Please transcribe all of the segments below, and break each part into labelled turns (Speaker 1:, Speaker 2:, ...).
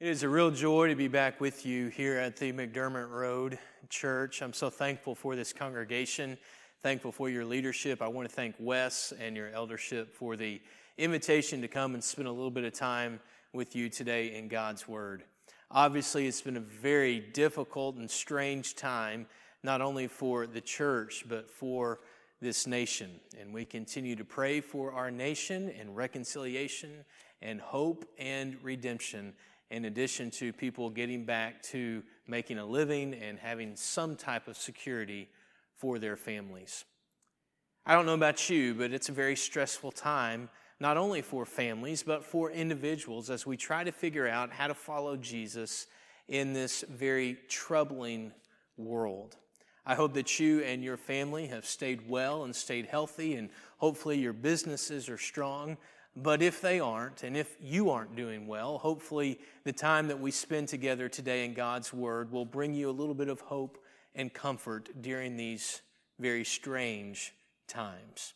Speaker 1: It is a real joy to be back with you here at the McDermott Road Church. I'm so thankful for this congregation, thankful for your leadership. I want to thank Wes and your eldership for the invitation to come and spend a little bit of time with you today in God's Word. Obviously, it's been a very difficult and strange time, not only for the church, but for this nation. And we continue to pray for our nation and reconciliation and hope and redemption in addition to people getting back to making a living and having some type of security for their families. I don't know about you, but it's a very stressful time, not only for families, but for individuals as we try to figure out how to follow Jesus in this very troubling world. I hope that you and your family have stayed well and stayed healthy, and hopefully your businesses are strong. But if they aren't, and if you aren't doing well, hopefully the time that we spend together today in God's Word will bring you a little bit of hope and comfort during these very strange times.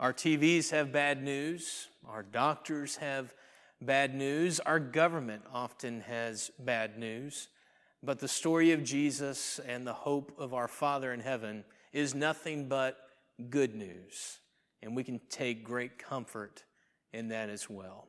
Speaker 1: Our TVs have bad news, our doctors have bad news, our government often has bad news. But the story of Jesus and the hope of our Father in heaven is nothing but good news. And we can take great comfort in that as well.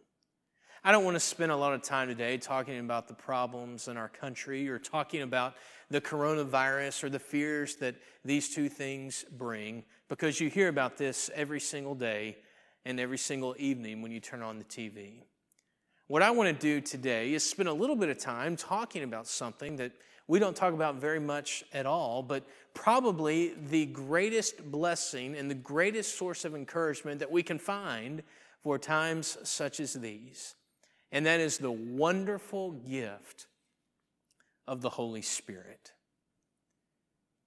Speaker 1: I don't want to spend a lot of time today talking about the problems in our country or talking about the coronavirus or the fears that these two things bring because you hear about this every single day and every single evening when you turn on the TV. What I want to do today is spend a little bit of time talking about something that we don't talk about very much at all, but probably the greatest blessing and the greatest source of encouragement that we can find for times such as these, and that is the wonderful gift of the Holy Spirit.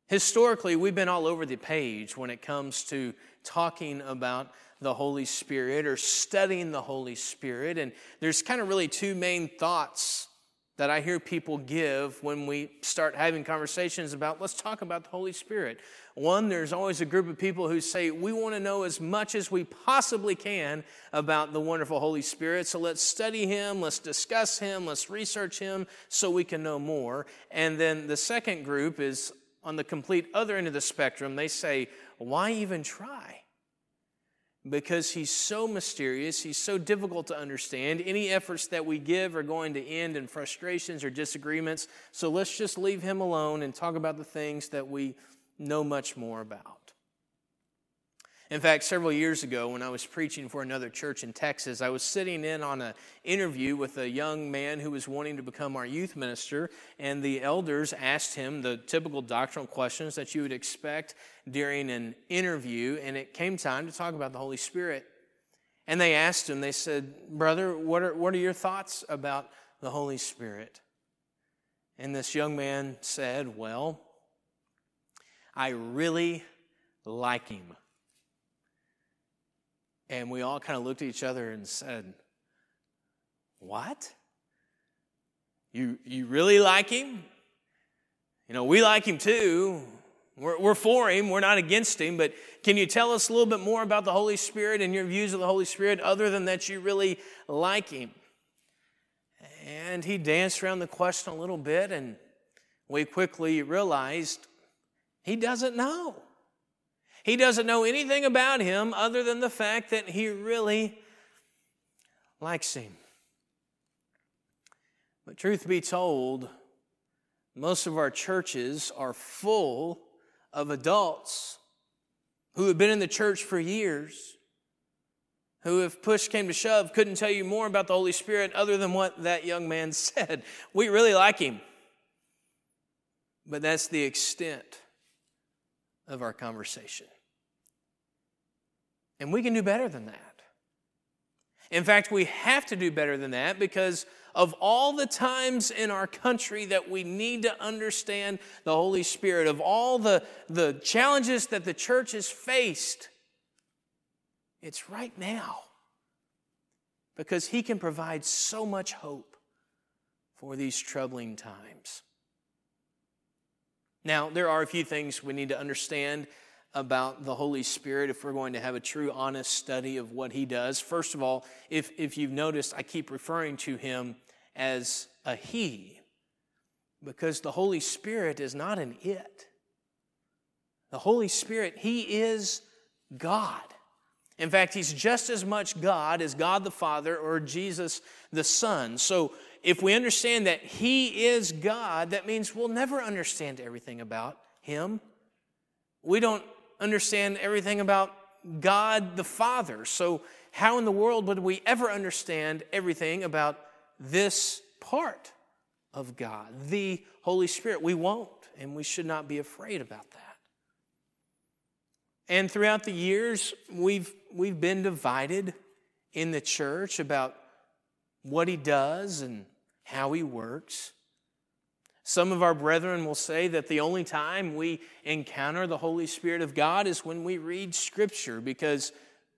Speaker 1: Historically, we've been all over the page when it comes to talking about the Holy Spirit or studying the Holy Spirit, and there's kind of really two main thoughts that I hear people give when we start having conversations about let's talk about the Holy Spirit. One, there's always a group of people who say, We want to know as much as we possibly can about the wonderful Holy Spirit, so let's study Him, let's discuss Him, let's research Him so we can know more. And then the second group is on the complete other end of the spectrum. They say, Why even try? Because he's so mysterious, he's so difficult to understand. Any efforts that we give are going to end in frustrations or disagreements. So let's just leave him alone and talk about the things that we know much more about. In fact, several years ago, when I was preaching for another church in Texas, I was sitting in on an interview with a young man who was wanting to become our youth minister, and the elders asked him the typical doctrinal questions that you would expect during an interview, and it came time to talk about the Holy Spirit. And they asked him, they said, Brother, what are, what are your thoughts about the Holy Spirit? And this young man said, Well, I really like him. And we all kind of looked at each other and said, What? You, you really like him? You know, we like him too. We're, we're for him, we're not against him, but can you tell us a little bit more about the Holy Spirit and your views of the Holy Spirit other than that you really like him? And he danced around the question a little bit, and we quickly realized he doesn't know. He doesn't know anything about him other than the fact that he really likes him. But truth be told, most of our churches are full of adults who have been in the church for years, who, if push came to shove, couldn't tell you more about the Holy Spirit other than what that young man said. We really like him. But that's the extent of our conversation. And we can do better than that. In fact, we have to do better than that because of all the times in our country that we need to understand the Holy Spirit, of all the, the challenges that the church has faced, it's right now. Because He can provide so much hope for these troubling times. Now, there are a few things we need to understand about the Holy Spirit if we're going to have a true, honest study of what He does. First of all, if, if you've noticed, I keep referring to Him as a he because the Holy Spirit is not an it. The Holy Spirit, He is God. In fact, He's just as much God as God the Father or Jesus the Son. So if we understand that He is God, that means we'll never understand everything about Him. We don't understand everything about God the Father. So, how in the world would we ever understand everything about this part of God, the Holy Spirit? We won't, and we should not be afraid about that. And throughout the years, we've, we've been divided in the church about what he does and how he works. Some of our brethren will say that the only time we encounter the Holy Spirit of God is when we read Scripture because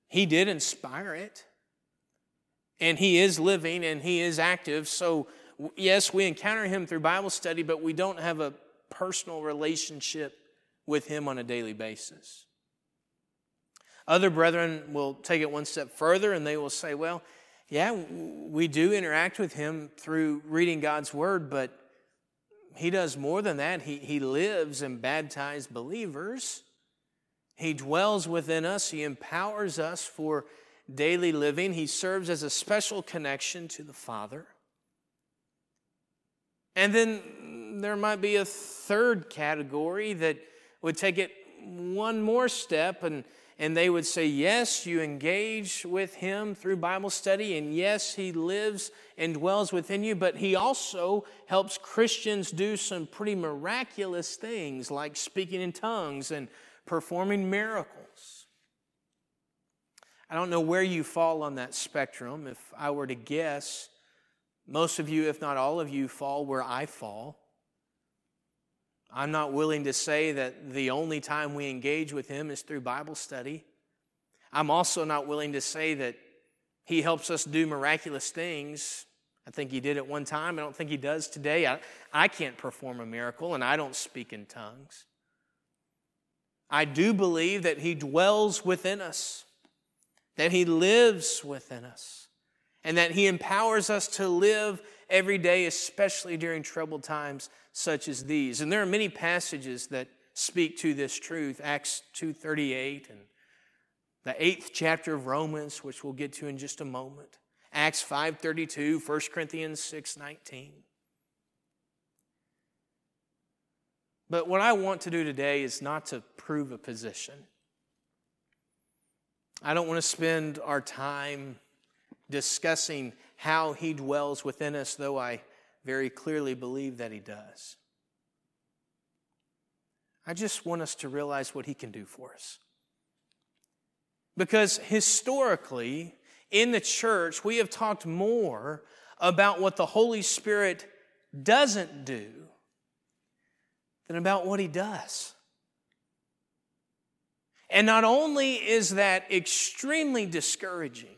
Speaker 1: He did inspire it. And He is living and He is active. So, yes, we encounter Him through Bible study, but we don't have a personal relationship with Him on a daily basis. Other brethren will take it one step further and they will say, well, yeah, we do interact with Him through reading God's Word, but he does more than that. He, he lives and baptizes believers. He dwells within us. He empowers us for daily living. He serves as a special connection to the Father. And then there might be a third category that would take it one more step and and they would say, Yes, you engage with him through Bible study, and yes, he lives and dwells within you, but he also helps Christians do some pretty miraculous things like speaking in tongues and performing miracles. I don't know where you fall on that spectrum. If I were to guess, most of you, if not all of you, fall where I fall. I'm not willing to say that the only time we engage with Him is through Bible study. I'm also not willing to say that He helps us do miraculous things. I think He did at one time. I don't think He does today. I, I can't perform a miracle and I don't speak in tongues. I do believe that He dwells within us, that He lives within us, and that He empowers us to live every day, especially during troubled times such as these. And there are many passages that speak to this truth. Acts 2:38 and the 8th chapter of Romans, which we'll get to in just a moment. Acts 5:32, 1 Corinthians 6:19. But what I want to do today is not to prove a position. I don't want to spend our time discussing how he dwells within us, though I very clearly believe that He does. I just want us to realize what He can do for us. Because historically, in the church, we have talked more about what the Holy Spirit doesn't do than about what He does. And not only is that extremely discouraging,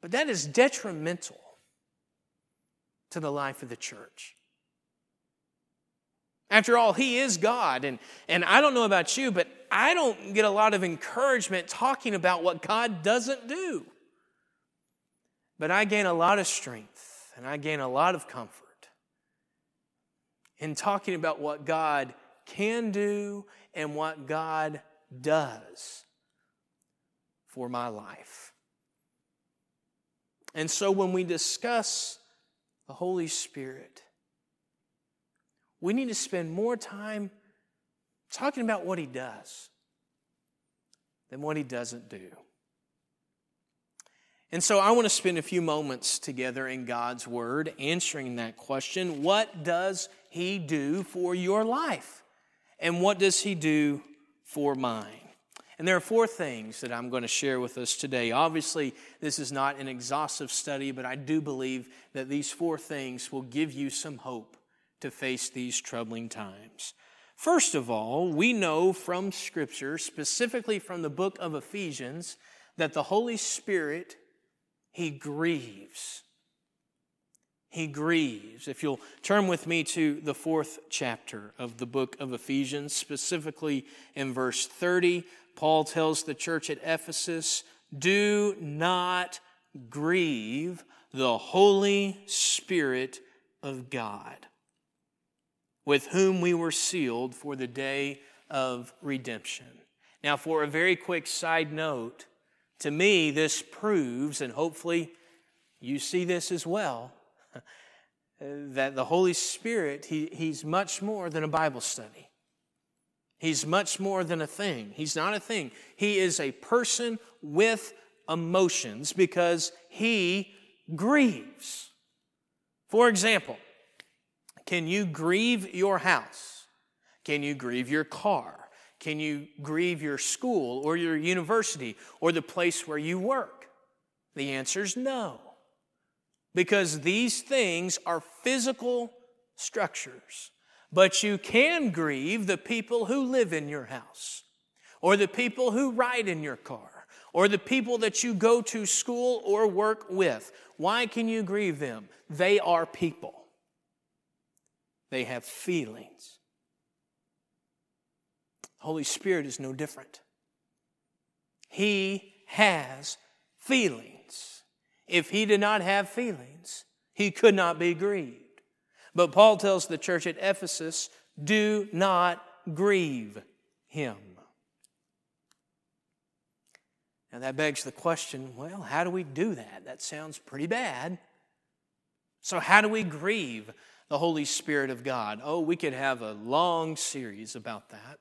Speaker 1: but that is detrimental to the life of the church. After all, He is God. And, and I don't know about you, but I don't get a lot of encouragement talking about what God doesn't do. But I gain a lot of strength and I gain a lot of comfort in talking about what God can do and what God does for my life. And so when we discuss the Holy Spirit. We need to spend more time talking about what He does than what He doesn't do. And so I want to spend a few moments together in God's Word answering that question What does He do for your life? And what does He do for mine? And there are four things that I'm going to share with us today. Obviously, this is not an exhaustive study, but I do believe that these four things will give you some hope to face these troubling times. First of all, we know from Scripture, specifically from the book of Ephesians, that the Holy Spirit, He grieves. He grieves. If you'll turn with me to the fourth chapter of the book of Ephesians, specifically in verse 30, Paul tells the church at Ephesus, do not grieve the Holy Spirit of God, with whom we were sealed for the day of redemption. Now, for a very quick side note, to me, this proves, and hopefully you see this as well, that the Holy Spirit, he, He's much more than a Bible study. He's much more than a thing. He's not a thing. He is a person with emotions because He grieves. For example, can you grieve your house? Can you grieve your car? Can you grieve your school or your university or the place where you work? The answer is no. Because these things are physical structures. But you can grieve the people who live in your house, or the people who ride in your car, or the people that you go to school or work with. Why can you grieve them? They are people, they have feelings. The Holy Spirit is no different. He has feelings. If he did not have feelings, he could not be grieved. But Paul tells the church at Ephesus, do not grieve him. Now that begs the question well, how do we do that? That sounds pretty bad. So, how do we grieve the Holy Spirit of God? Oh, we could have a long series about that.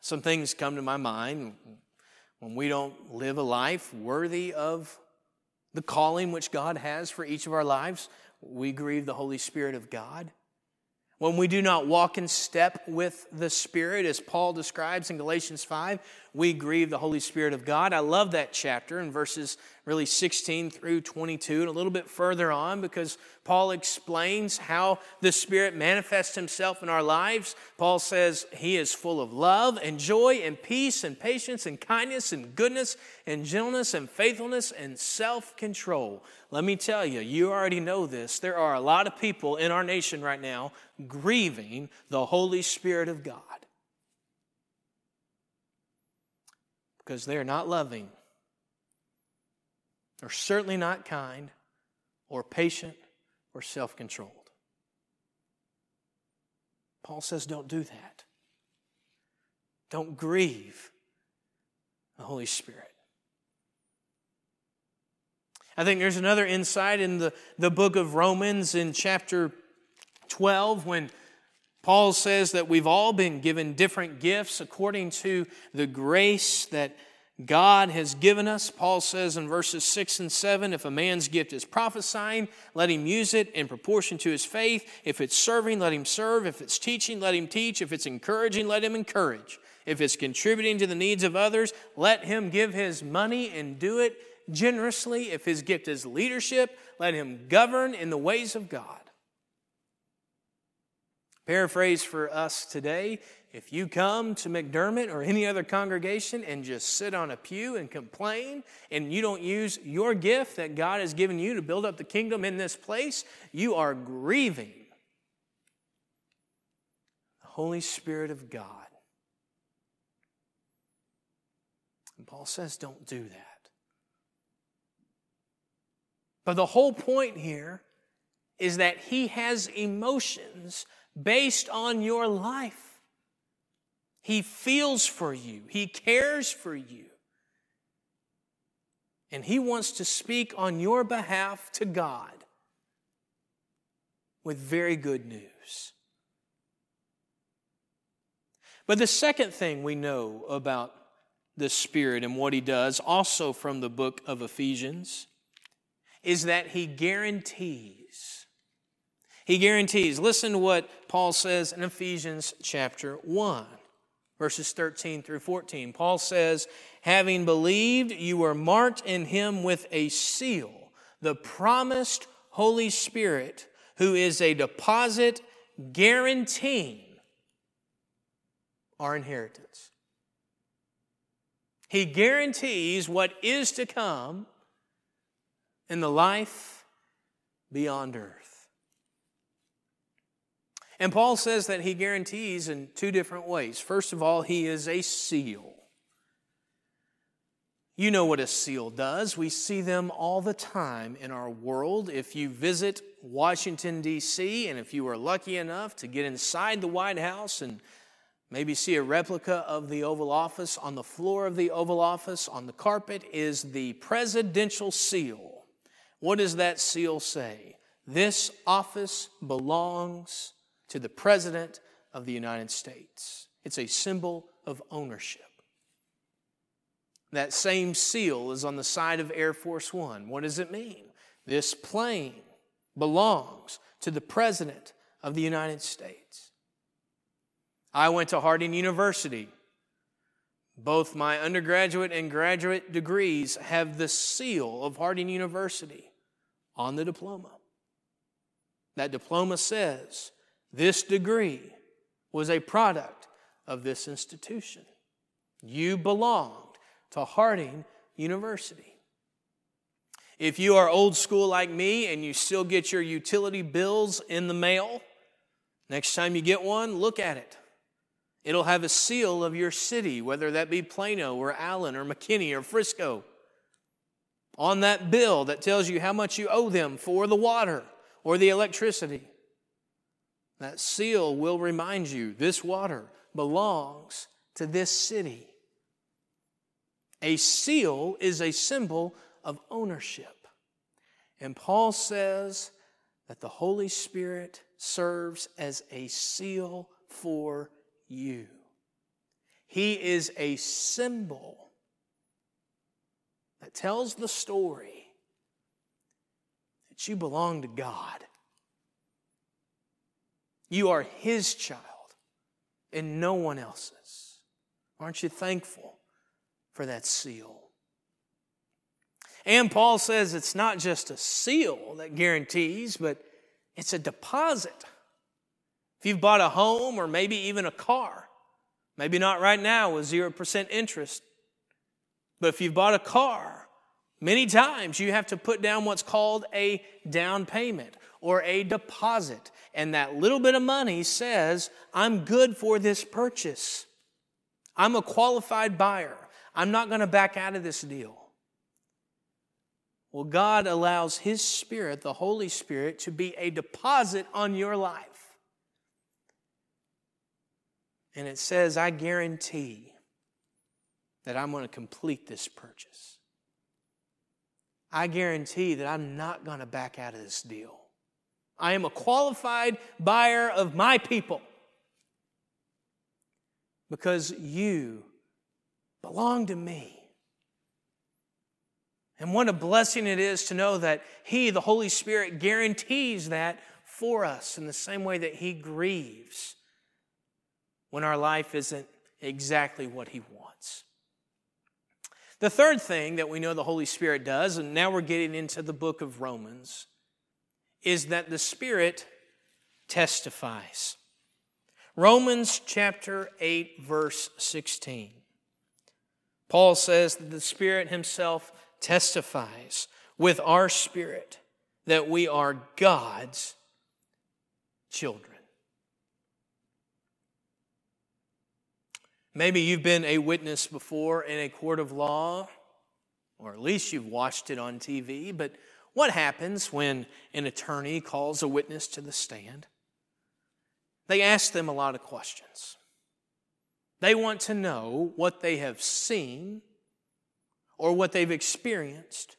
Speaker 1: Some things come to my mind when we don't live a life worthy of the calling which God has for each of our lives. We grieve the Holy Spirit of God. When we do not walk in step with the Spirit, as Paul describes in Galatians 5, we grieve the Holy Spirit of God. I love that chapter in verses really 16 through 22 and a little bit further on because Paul explains how the Spirit manifests himself in our lives. Paul says he is full of love and joy and peace and patience and kindness and goodness and gentleness and faithfulness and self control. Let me tell you, you already know this. There are a lot of people in our nation right now grieving the Holy Spirit of God. Because they're not loving, or certainly not kind, or patient, or self controlled. Paul says, don't do that. Don't grieve the Holy Spirit. I think there's another insight in the, the book of Romans in chapter 12 when Paul says that we've all been given different gifts according to the grace that God has given us. Paul says in verses 6 and 7 if a man's gift is prophesying, let him use it in proportion to his faith. If it's serving, let him serve. If it's teaching, let him teach. If it's encouraging, let him encourage. If it's contributing to the needs of others, let him give his money and do it generously. If his gift is leadership, let him govern in the ways of God. Paraphrase for us today if you come to McDermott or any other congregation and just sit on a pew and complain, and you don't use your gift that God has given you to build up the kingdom in this place, you are grieving the Holy Spirit of God. And Paul says, don't do that. But the whole point here is that he has emotions based on your life. He feels for you, He cares for you. And He wants to speak on your behalf to God with very good news. But the second thing we know about the Spirit and what He does, also from the book of Ephesians, is that He guarantees he guarantees. Listen to what Paul says in Ephesians chapter 1, verses 13 through 14. Paul says, Having believed, you were marked in him with a seal, the promised Holy Spirit, who is a deposit guaranteeing our inheritance. He guarantees what is to come in the life beyond earth. And Paul says that he guarantees in two different ways. First of all, he is a seal. You know what a seal does. We see them all the time in our world. If you visit Washington, D.C., and if you are lucky enough to get inside the White House and maybe see a replica of the Oval Office, on the floor of the Oval Office, on the carpet, is the presidential seal. What does that seal say? This office belongs to the President of the United States. It's a symbol of ownership. That same seal is on the side of Air Force One. What does it mean? This plane belongs to the President of the United States. I went to Harding University. Both my undergraduate and graduate degrees have the seal of Harding University on the diploma. That diploma says this degree was a product of this institution. You belonged to Harding University. If you are old school like me and you still get your utility bills in the mail, next time you get one, look at it. It'll have a seal of your city, whether that be Plano or Allen or McKinney or Frisco. On that bill that tells you how much you owe them for the water or the electricity. That seal will remind you this water belongs to this city. A seal is a symbol of ownership. And Paul says that the Holy Spirit serves as a seal for you. He is a symbol that tells the story that you belong to God. You are His child and no one else's. Aren't you thankful for that seal. And Paul says it's not just a seal that guarantees, but it's a deposit. If you've bought a home or maybe even a car, maybe not right now with 0% interest, but if you've bought a car, many times you have to put down what's called a down payment or a deposit. And that little bit of money says, I'm good for this purchase. I'm a qualified buyer. I'm not going to back out of this deal. Well, God allows His Spirit, the Holy Spirit, to be a deposit on your life. And it says, I guarantee that I'm going to complete this purchase. I guarantee that I'm not going to back out of this deal. I am a qualified buyer of my people because you belong to me. And what a blessing it is to know that He, the Holy Spirit, guarantees that for us in the same way that He grieves when our life isn't exactly what He wants. The third thing that we know the Holy Spirit does, and now we're getting into the book of Romans, is that the Spirit testifies. Romans chapter 8, verse 16. Paul says that the Spirit Himself testifies with our spirit that we are God's children. Maybe you've been a witness before in a court of law, or at least you've watched it on TV, but what happens when an attorney calls a witness to the stand? They ask them a lot of questions. They want to know what they have seen or what they've experienced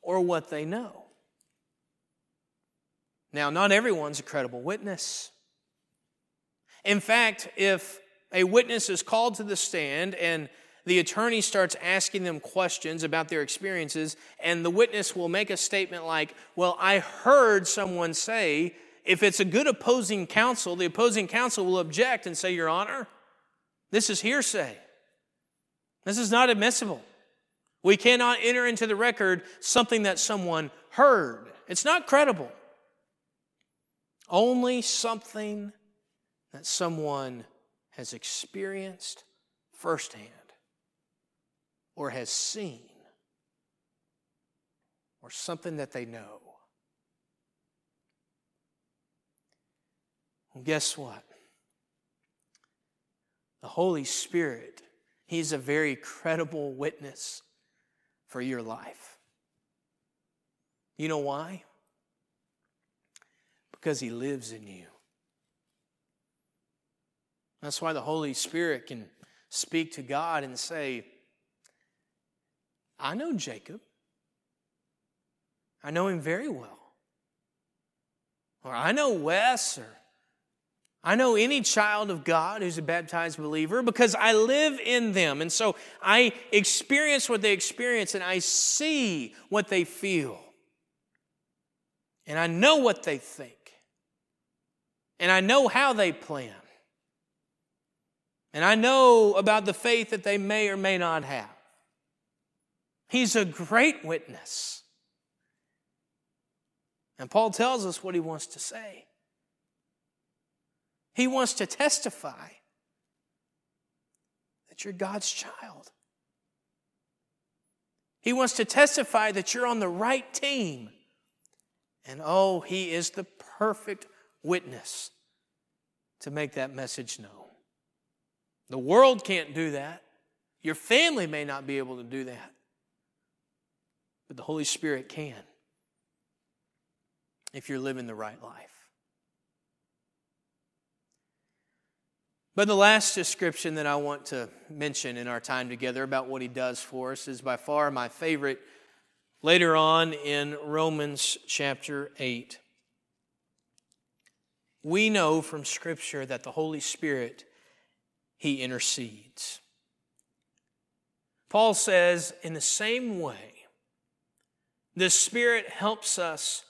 Speaker 1: or what they know. Now, not everyone's a credible witness. In fact, if a witness is called to the stand and the attorney starts asking them questions about their experiences, and the witness will make a statement like, Well, I heard someone say, if it's a good opposing counsel, the opposing counsel will object and say, Your Honor, this is hearsay. This is not admissible. We cannot enter into the record something that someone heard. It's not credible. Only something that someone has experienced firsthand or has seen or something that they know. Well, guess what? The Holy Spirit, He's a very credible witness for your life. You know why? Because He lives in you. That's why the Holy Spirit can speak to God and say, I know Jacob. I know him very well. Or I know Wes, or I know any child of God who's a baptized believer because I live in them. And so I experience what they experience and I see what they feel. And I know what they think. And I know how they plan. And I know about the faith that they may or may not have. He's a great witness. And Paul tells us what he wants to say. He wants to testify that you're God's child. He wants to testify that you're on the right team. And oh, he is the perfect witness to make that message known. The world can't do that. Your family may not be able to do that. But the Holy Spirit can if you're living the right life. But the last description that I want to mention in our time together about what he does for us is by far my favorite later on in Romans chapter 8. We know from Scripture that the Holy Spirit, He intercedes. Paul says, in the same way, the Spirit helps us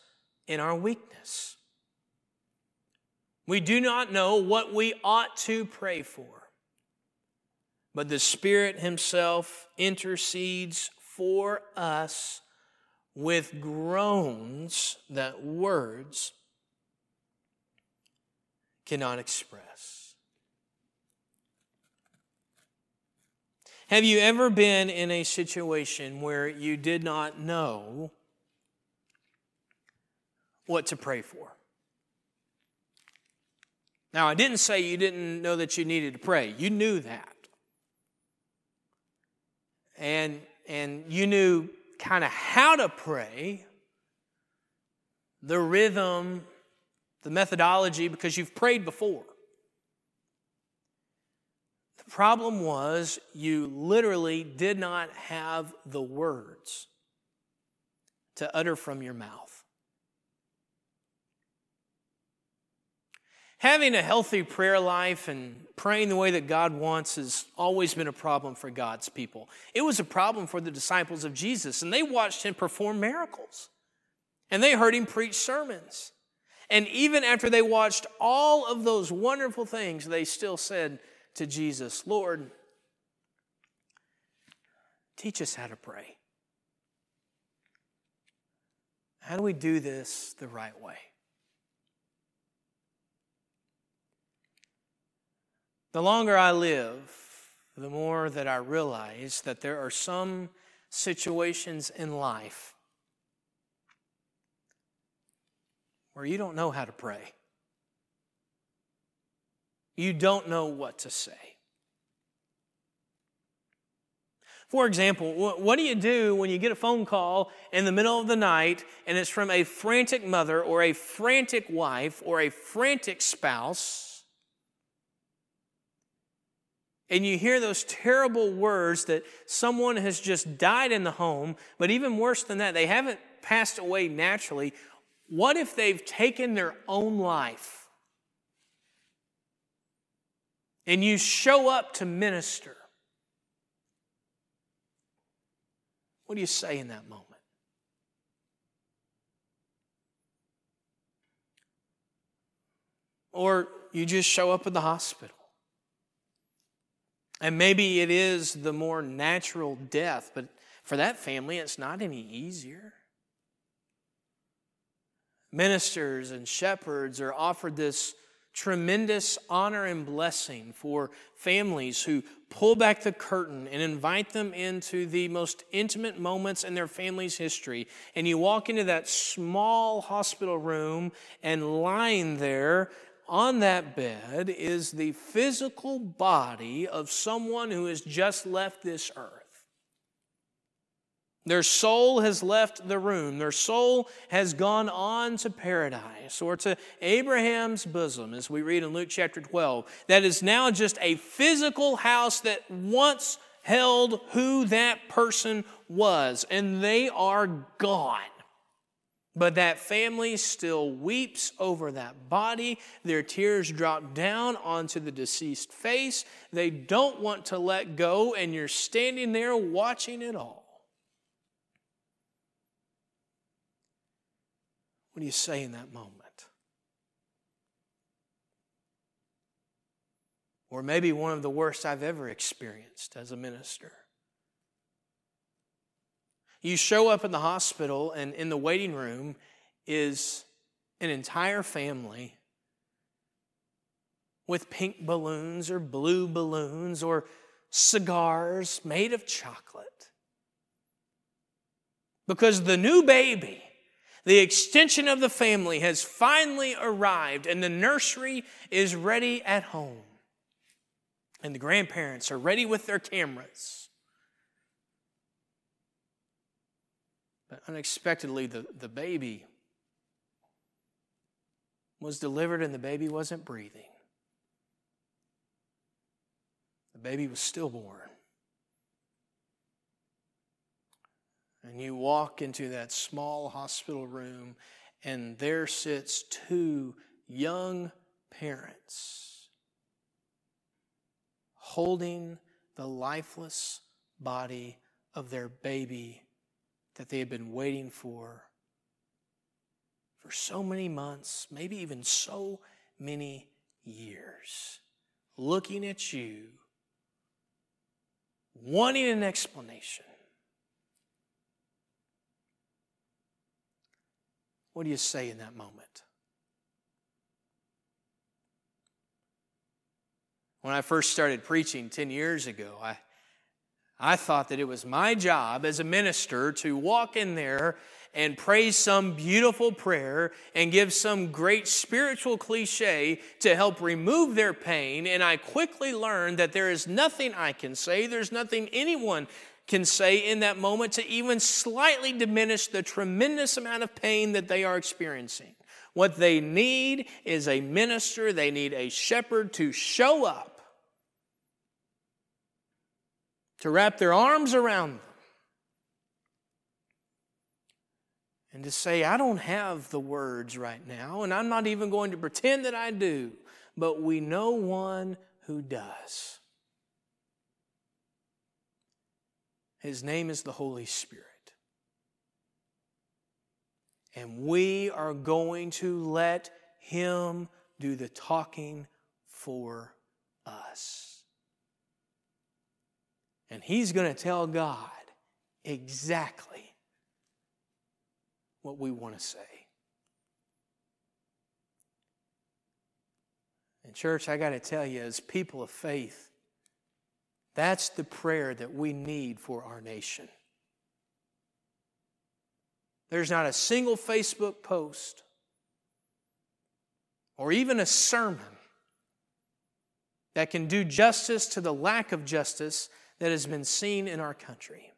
Speaker 1: in our weakness. We do not know what we ought to pray for, but the Spirit Himself intercedes for us with groans that words cannot express. Have you ever been in a situation where you did not know what to pray for? Now, I didn't say you didn't know that you needed to pray. You knew that. And, and you knew kind of how to pray, the rhythm, the methodology, because you've prayed before. Problem was you literally did not have the words to utter from your mouth. Having a healthy prayer life and praying the way that God wants has always been a problem for God's people. It was a problem for the disciples of Jesus, and they watched him perform miracles, and they heard him preach sermons. And even after they watched all of those wonderful things, they still said to Jesus, Lord, teach us how to pray. How do we do this the right way? The longer I live, the more that I realize that there are some situations in life where you don't know how to pray. You don't know what to say. For example, what do you do when you get a phone call in the middle of the night and it's from a frantic mother or a frantic wife or a frantic spouse? And you hear those terrible words that someone has just died in the home, but even worse than that, they haven't passed away naturally. What if they've taken their own life? And you show up to minister. What do you say in that moment? Or you just show up at the hospital. And maybe it is the more natural death, but for that family, it's not any easier. Ministers and shepherds are offered this tremendous honor and blessing for families who pull back the curtain and invite them into the most intimate moments in their family's history. And you walk into that small hospital room and lying there on that bed is the physical body of someone who has just left this earth. Their soul has left the room. Their soul has gone on to paradise or to Abraham's bosom, as we read in Luke chapter 12. That is now just a physical house that once held who that person was, and they are gone. But that family still weeps over that body. Their tears drop down onto the deceased face. They don't want to let go, and you're standing there watching it all. What do you say in that moment? Or maybe one of the worst I've ever experienced as a minister. You show up in the hospital, and in the waiting room is an entire family with pink balloons or blue balloons or cigars made of chocolate. Because the new baby, the extension of the family, has finally arrived, and the nursery is ready at home. And the grandparents are ready with their cameras. But unexpectedly, the, the baby was delivered and the baby wasn't breathing. The baby was stillborn. And you walk into that small hospital room, and there sits two young parents holding the lifeless body of their baby that they had been waiting for for so many months, maybe even so many years, looking at you, wanting an explanation. What do you say in that moment? When I first started preaching 10 years ago, I I thought that it was my job as a minister to walk in there and pray some beautiful prayer and give some great spiritual cliche to help remove their pain. And I quickly learned that there is nothing I can say, there's nothing anyone can say in that moment to even slightly diminish the tremendous amount of pain that they are experiencing. What they need is a minister, they need a shepherd to show up to wrap their arms around them and to say, I don't have the words right now, and I'm not even going to pretend that I do, but we know one who does. His name is the Holy Spirit. And we are going to let Him do the talking for us. And he's going to tell God exactly what we want to say. And, church, I got to tell you, as people of faith, that's the prayer that we need for our nation. There's not a single Facebook post or even a sermon that can do justice to the lack of justice that has been seen in our country.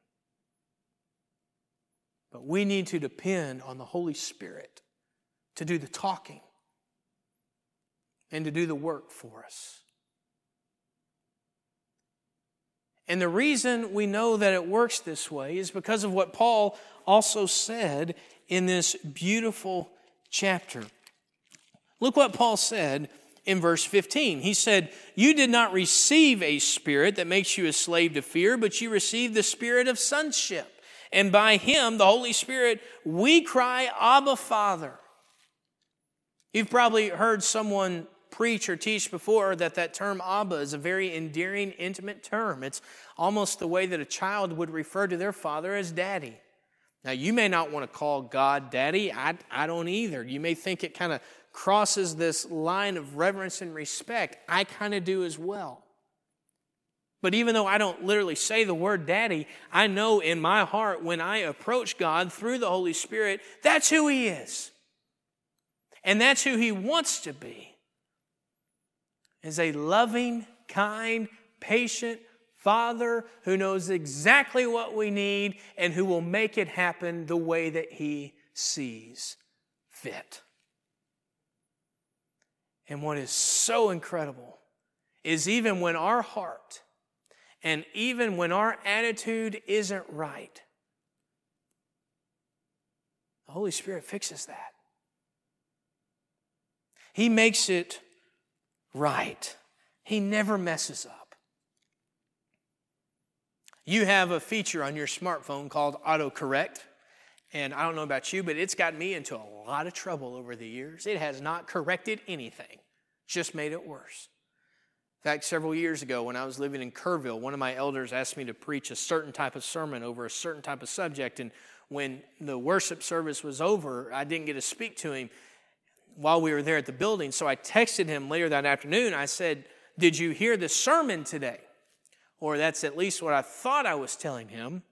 Speaker 1: But we need to depend on the Holy Spirit to do the talking and to do the work for us. And the reason we know that it works this way is because of what Paul also said in this beautiful chapter. Look what Paul said in verse 15. He said, You did not receive a spirit that makes you a slave to fear, but you received the spirit of sonship. And by him, the Holy Spirit, we cry, Abba, Father. You've probably heard someone preach or teach before that that term Abba is a very endearing, intimate term. It's almost the way that a child would refer to their father as daddy. Now, you may not want to call God daddy. I, I don't either. You may think it kind of crosses this line of reverence and respect. I kind of do as well. But even though I don't literally say the word daddy, I know in my heart when I approach God through the Holy Spirit, that's who He is. And that's who He wants to be. Is a loving, kind, patient Father who knows exactly what we need and who will make it happen the way that He sees fit. And what is so incredible is even when our heart and even when our attitude isn't right, the Holy Spirit fixes that. He makes it right. He never messes up. You have a feature on your smartphone called autocorrect. And I don't know about you, but it's got me into a lot of trouble over the years. It has not corrected anything, just made it worse. In fact, several years ago, when I was living in Kerrville, one of my elders asked me to preach a certain type of sermon over a certain type of subject. And when the worship service was over, I didn't get to speak to him while we were there at the building. So I texted him later that afternoon. I said, Did you hear the sermon today? Or that's at least what I thought I was telling him.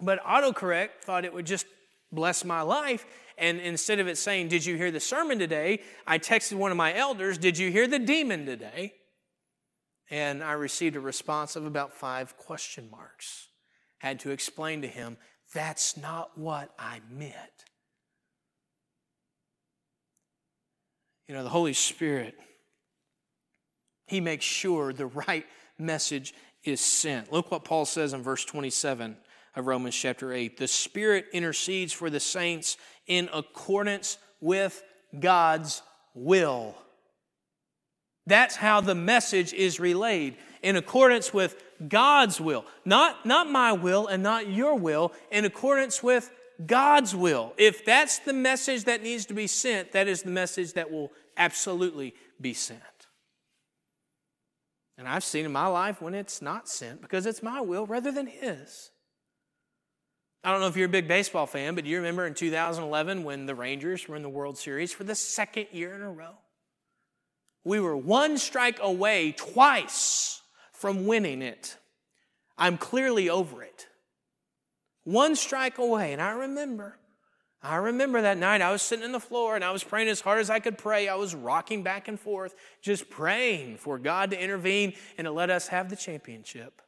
Speaker 1: But autocorrect thought it would just bless my life. And instead of it saying, Did you hear the sermon today? I texted one of my elders, Did you hear the demon today? And I received a response of about five question marks. Had to explain to him, That's not what I meant. You know, the Holy Spirit, He makes sure the right message is sent. Look what Paul says in verse 27 of Romans chapter 8. The Spirit intercedes for the saints in accordance with God's will. That's how the message is relayed in accordance with God's will. Not, not my will and not your will, in accordance with God's will. If that's the message that needs to be sent, that is the message that will absolutely be sent. And I've seen in my life when it's not sent because it's my will rather than His. I don't know if you're a big baseball fan, but do you remember in 2011 when the Rangers were in the World Series for the second year in a row? We were one strike away twice from winning it. I'm clearly over it. One strike away. And I remember, I remember that night I was sitting on the floor and I was praying as hard as I could pray. I was rocking back and forth, just praying for God to intervene and to let us have the championship.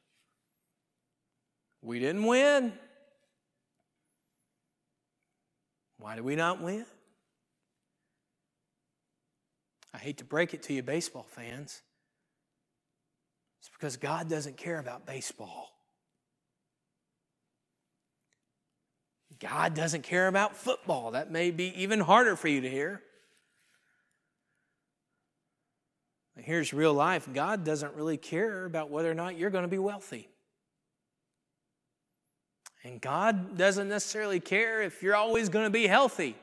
Speaker 1: We didn't win. Why did we not win? I hate to break it to you, baseball fans. It's because God doesn't care about baseball. God doesn't care about football. That may be even harder for you to hear. Here's real life God doesn't really care about whether or not you're going to be wealthy. And God doesn't necessarily care if you're always going to be healthy.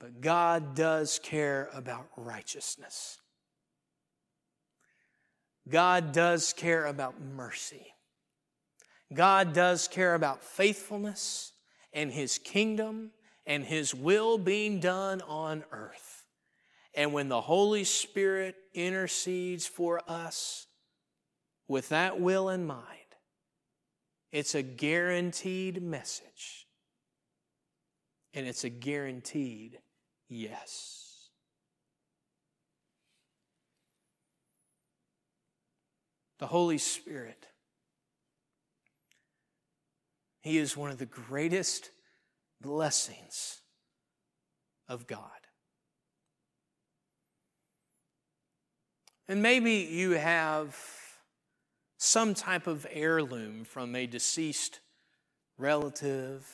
Speaker 1: But God does care about righteousness. God does care about mercy. God does care about faithfulness and His kingdom and His will being done on earth. And when the Holy Spirit intercedes for us with that will in mind, it's a guaranteed message. And it's a guaranteed yes. The Holy Spirit he is one of the greatest blessings of God. And maybe you have some type of heirloom from a deceased relative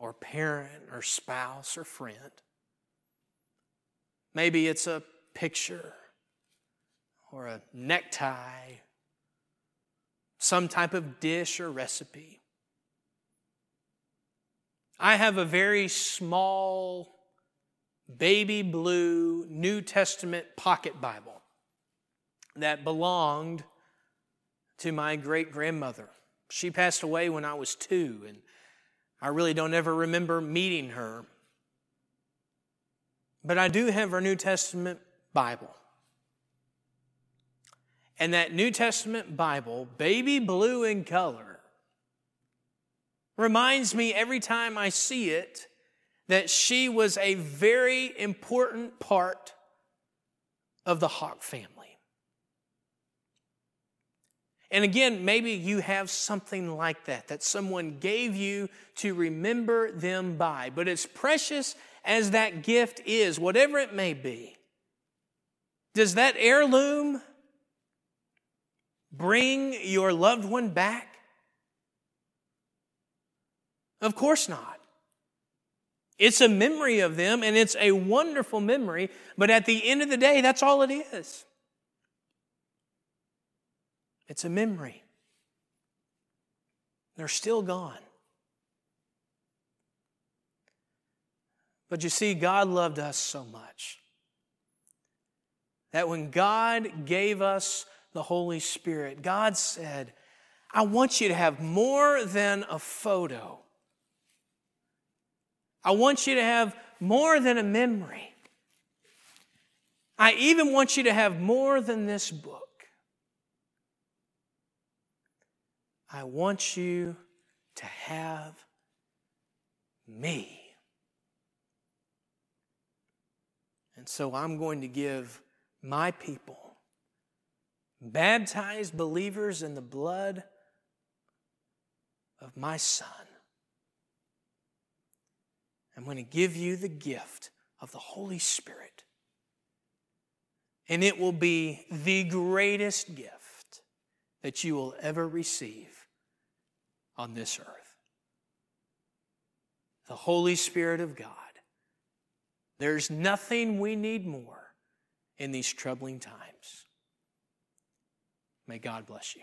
Speaker 1: or parent or spouse or friend. Maybe it's a picture or a necktie, some type of dish or recipe. I have a very small baby blue New Testament pocket Bible that belonged to my great grandmother. She passed away when I was two, and I really don't ever remember meeting her. But I do have her New Testament Bible. And that New Testament Bible, baby blue in color, reminds me every time I see it that she was a very important part of the Hawk family. And again, maybe you have something like that, that someone gave you to remember them by. But as precious as that gift is, whatever it may be, does that heirloom bring your loved one back? Of course not. It's a memory of them and it's a wonderful memory, but at the end of the day, that's all it is. It's a memory. They're still gone. But you see, God loved us so much that when God gave us the Holy Spirit, God said, I want you to have more than a photo. I want you to have more than a memory. I even want you to have more than this book. I want you to have me. And so I'm going to give my people, baptized believers in the blood of my Son, I'm going to give you the gift of the Holy Spirit. And it will be the greatest gift that you will ever receive on this earth. The Holy Spirit of God. There's nothing we need more in these troubling times. May God bless you.